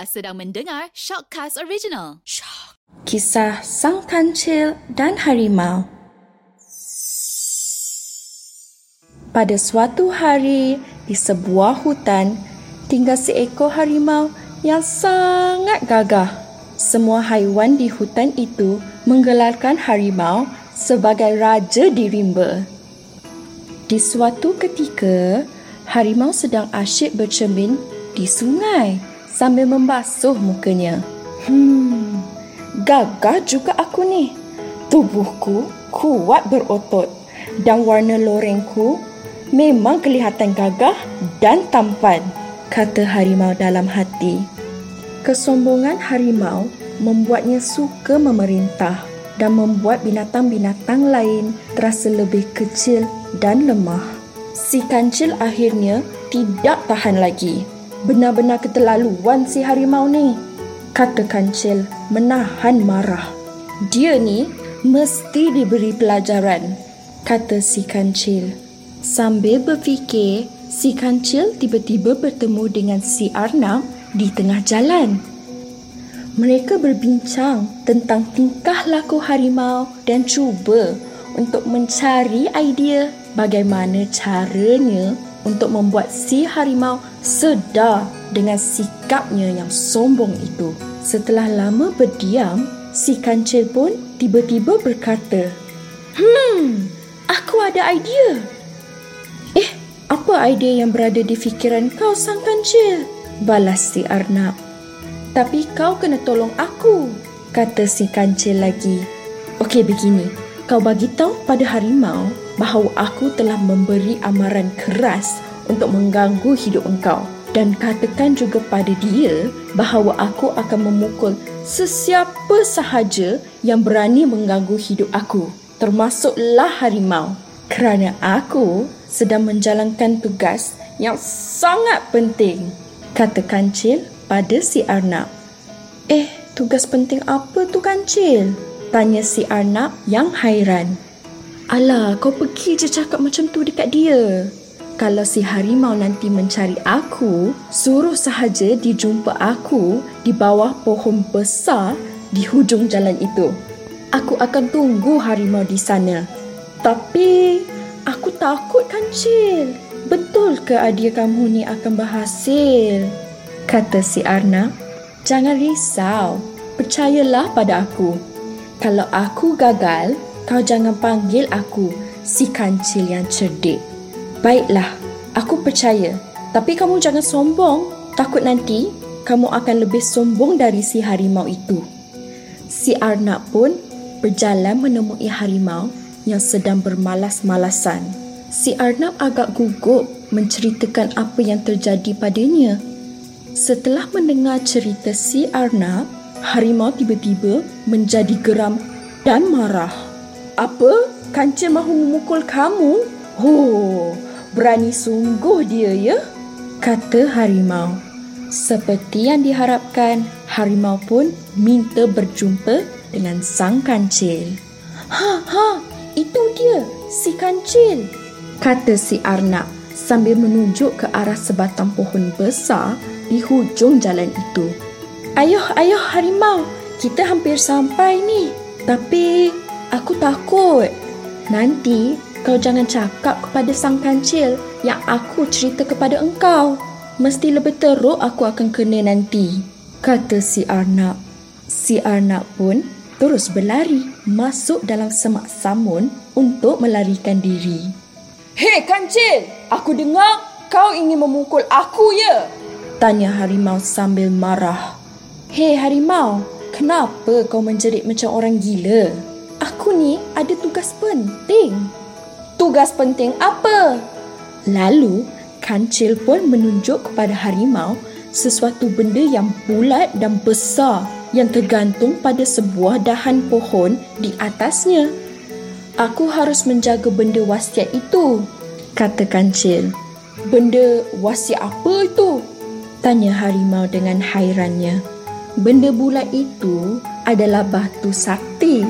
Sedang mendengar Shockcast Original. Shock. Kisah Sang Kancil dan Harimau Pada suatu hari, di sebuah hutan, tinggal seekor harimau yang sangat gagah. Semua haiwan di hutan itu menggelarkan harimau sebagai raja di rimba. Di suatu ketika, harimau sedang asyik bercermin di sungai sambil membasuh mukanya. Hmm, gagah juga aku ni. Tubuhku kuat berotot dan warna lorengku memang kelihatan gagah dan tampan, kata harimau dalam hati. Kesombongan harimau membuatnya suka memerintah dan membuat binatang-binatang lain terasa lebih kecil dan lemah. Si kancil akhirnya tidak tahan lagi. Benar-benar keterlaluan si harimau ni. Kata kancil menahan marah. Dia ni mesti diberi pelajaran. Kata si kancil. Sambil berfikir, si kancil tiba-tiba bertemu dengan si Arnab di tengah jalan. Mereka berbincang tentang tingkah laku harimau dan cuba untuk mencari idea bagaimana caranya untuk membuat si harimau sedar dengan sikapnya yang sombong itu. Setelah lama berdiam, si kancil pun tiba-tiba berkata, Hmm, aku ada idea. Eh, apa idea yang berada di fikiran kau sang kancil? Balas si Arnab. Tapi kau kena tolong aku, kata si kancil lagi. Okey begini, kau bagi tahu pada harimau bahawa aku telah memberi amaran keras untuk mengganggu hidup engkau. Dan katakan juga pada dia bahawa aku akan memukul sesiapa sahaja yang berani mengganggu hidup aku termasuklah harimau. Kerana aku sedang menjalankan tugas yang sangat penting. Kata kancil pada si Arnab. Eh tugas penting apa tu kancil tanya si Arnab yang hairan Alah, kau pergi je cakap macam tu dekat dia. Kalau si harimau nanti mencari aku, suruh sahaja dijumpa aku di bawah pohon besar di hujung jalan itu. Aku akan tunggu harimau di sana. Tapi, aku takut kancil. Betul ke idea kamu ni akan berhasil? Kata si Arna. Jangan risau. Percayalah pada aku. Kalau aku gagal, kau jangan panggil aku si kancil yang cerdik. Baiklah, aku percaya. Tapi kamu jangan sombong. Takut nanti kamu akan lebih sombong dari si harimau itu. Si Arnab pun berjalan menemui harimau yang sedang bermalas-malasan. Si Arnab agak gugup menceritakan apa yang terjadi padanya. Setelah mendengar cerita si Arnab, harimau tiba-tiba menjadi geram dan marah. Apa? Kancil mahu memukul kamu? Oh, berani sungguh dia ya? Kata harimau. Seperti yang diharapkan, harimau pun minta berjumpa dengan sang kancil. Ha, ha, itu dia, si kancil. Kata si Arnab sambil menunjuk ke arah sebatang pohon besar di hujung jalan itu. Ayuh, ayuh harimau, kita hampir sampai ni. Tapi Aku takut. Nanti kau jangan cakap kepada sang kancil yang aku cerita kepada engkau. Mesti lebih teruk aku akan kena nanti. Kata si Arnab. Si Arnab pun terus berlari masuk dalam semak samun untuk melarikan diri. Hei kancil, aku dengar kau ingin memukul aku ya? Tanya harimau sambil marah. Hei harimau, kenapa kau menjerit macam orang gila? Aku ni ada tugas penting. Tugas penting apa? Lalu, kancil pun menunjuk kepada harimau sesuatu benda yang bulat dan besar yang tergantung pada sebuah dahan pohon di atasnya. Aku harus menjaga benda wasiat itu, kata kancil. Benda wasiat apa itu? Tanya harimau dengan hairannya. Benda bulat itu adalah batu sakti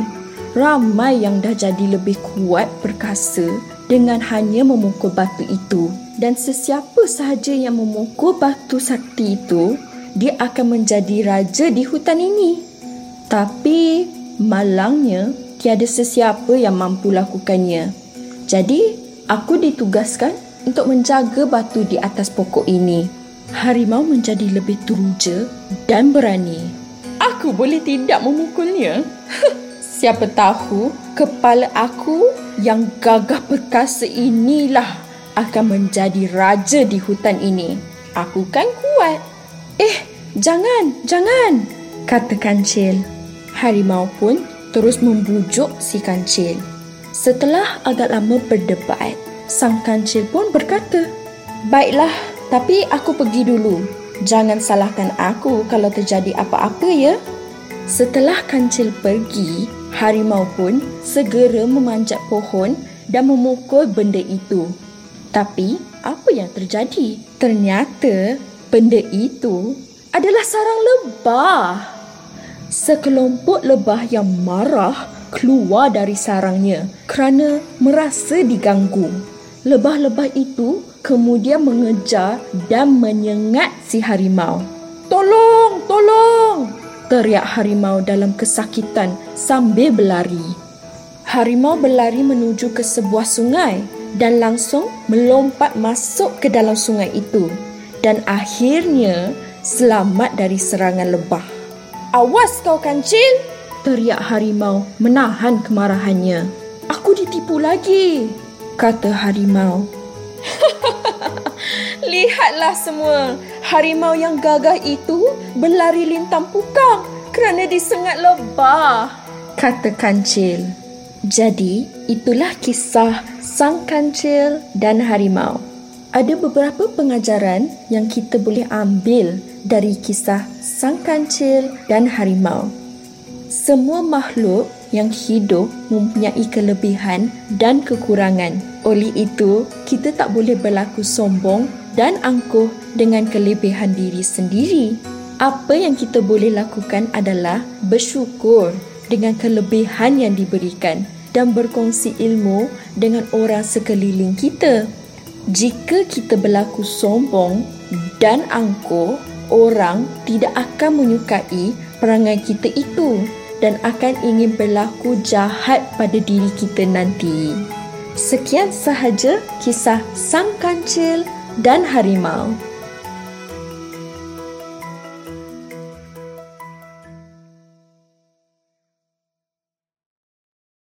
ramai yang dah jadi lebih kuat perkasa dengan hanya memukul batu itu. Dan sesiapa sahaja yang memukul batu sakti itu dia akan menjadi raja di hutan ini. Tapi malangnya tiada sesiapa yang mampu lakukannya. Jadi, aku ditugaskan untuk menjaga batu di atas pokok ini. Harimau menjadi lebih teruja dan berani. Aku boleh tidak memukulnya? Siapa tahu kepala aku yang gagah perkasa inilah akan menjadi raja di hutan ini. Aku kan kuat. Eh, jangan, jangan, kata kancil. Harimau pun terus membujuk si kancil. Setelah agak lama berdebat, sang kancil pun berkata, Baiklah, tapi aku pergi dulu. Jangan salahkan aku kalau terjadi apa-apa ya. Setelah kancil pergi, harimau pun segera memanjat pohon dan memukul benda itu. Tapi, apa yang terjadi? Ternyata, benda itu adalah sarang lebah. Sekelompok lebah yang marah keluar dari sarangnya kerana merasa diganggu. Lebah-lebah itu kemudian mengejar dan menyengat si harimau. Tolong, tolong! Teriak harimau dalam kesakitan sambil berlari. Harimau berlari menuju ke sebuah sungai dan langsung melompat masuk ke dalam sungai itu dan akhirnya selamat dari serangan lebah. Awas kau kancil! teriak harimau menahan kemarahannya. Aku ditipu lagi, kata harimau. Lihatlah semua, harimau yang gagah itu berlari lintang pukang kerana disengat lebah, kata kancil. Jadi, itulah kisah sang kancil dan harimau. Ada beberapa pengajaran yang kita boleh ambil dari kisah sang kancil dan harimau. Semua makhluk yang hidup mempunyai kelebihan dan kekurangan. Oleh itu, kita tak boleh berlaku sombong dan angkuh dengan kelebihan diri sendiri. Apa yang kita boleh lakukan adalah bersyukur dengan kelebihan yang diberikan dan berkongsi ilmu dengan orang sekeliling kita. Jika kita berlaku sombong dan angkuh, orang tidak akan menyukai perangai kita itu dan akan ingin berlaku jahat pada diri kita nanti. Sekian sahaja kisah Sang Kancil dan harimau.